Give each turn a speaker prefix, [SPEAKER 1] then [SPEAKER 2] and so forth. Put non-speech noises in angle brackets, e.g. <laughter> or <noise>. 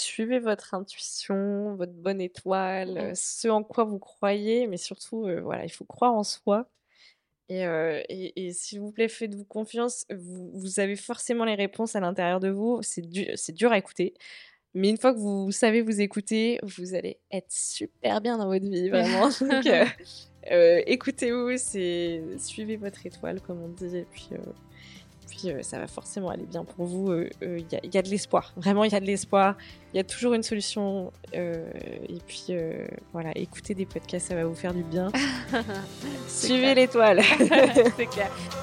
[SPEAKER 1] suivez votre intuition, votre bonne étoile, euh, ce en quoi vous croyez, mais surtout, euh, voilà, il faut croire en soi. Et, euh, et, et s'il vous plaît, faites-vous confiance. Vous, vous avez forcément les réponses à l'intérieur de vous. C'est du- c'est dur à écouter. Mais une fois que vous savez vous écouter, vous allez être super bien dans votre vie, vraiment. <laughs> Donc, euh, écoutez-vous, c'est suivez votre étoile, comme on dit, et puis, euh, puis euh, ça va forcément aller bien pour vous. Il y, y a de l'espoir, vraiment, il y a de l'espoir. Il y a toujours une solution. et puis voilà, écoutez des podcasts, ça va vous faire du bien. <laughs> Suivez l'étoile.
[SPEAKER 2] C'est clair. <laughs>